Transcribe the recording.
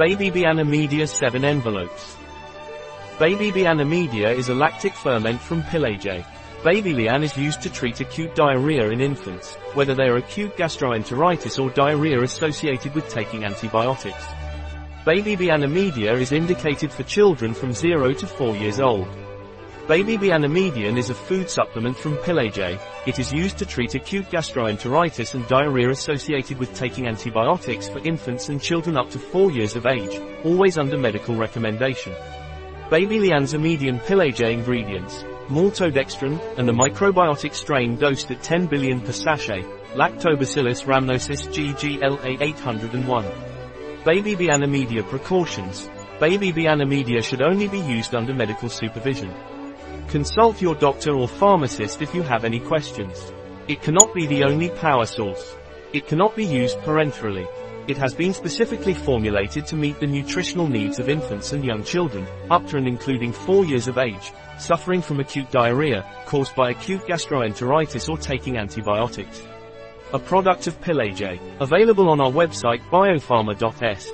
Babybiane Imedia 7 envelopes. Babybiane Imedia is a lactic ferment from Pileje. Baby Lian is used to treat acute diarrhea in infants, whether they are acute gastroenteritis or diarrhea associated with taking antibiotics. Babybiane Imedia is indicated for children from 0 to 4 years old. Baby Bianamedian is a food supplement from Pileje. It is used to treat acute gastroenteritis and diarrhea associated with taking antibiotics for infants and children up to 4 years of age, always under medical recommendation. Baby Lianza Median Pileje ingredients maltodextrin, and the microbiotic strain dosed at 10 billion per sachet, Lactobacillus rhamnosus GGLA 801. Babybiane Imedia Precautions. Babybiane Imedia should only be used under medical supervision. Consult your doctor or pharmacist if you have any questions. It cannot be the only power source. It cannot be used parenterally. It has been specifically formulated to meet the nutritional needs of infants and young children, up to and including 4 years of age, suffering from acute diarrhea, caused by acute gastroenteritis or taking antibiotics. A product of Pileje, available on our website biopharma.s.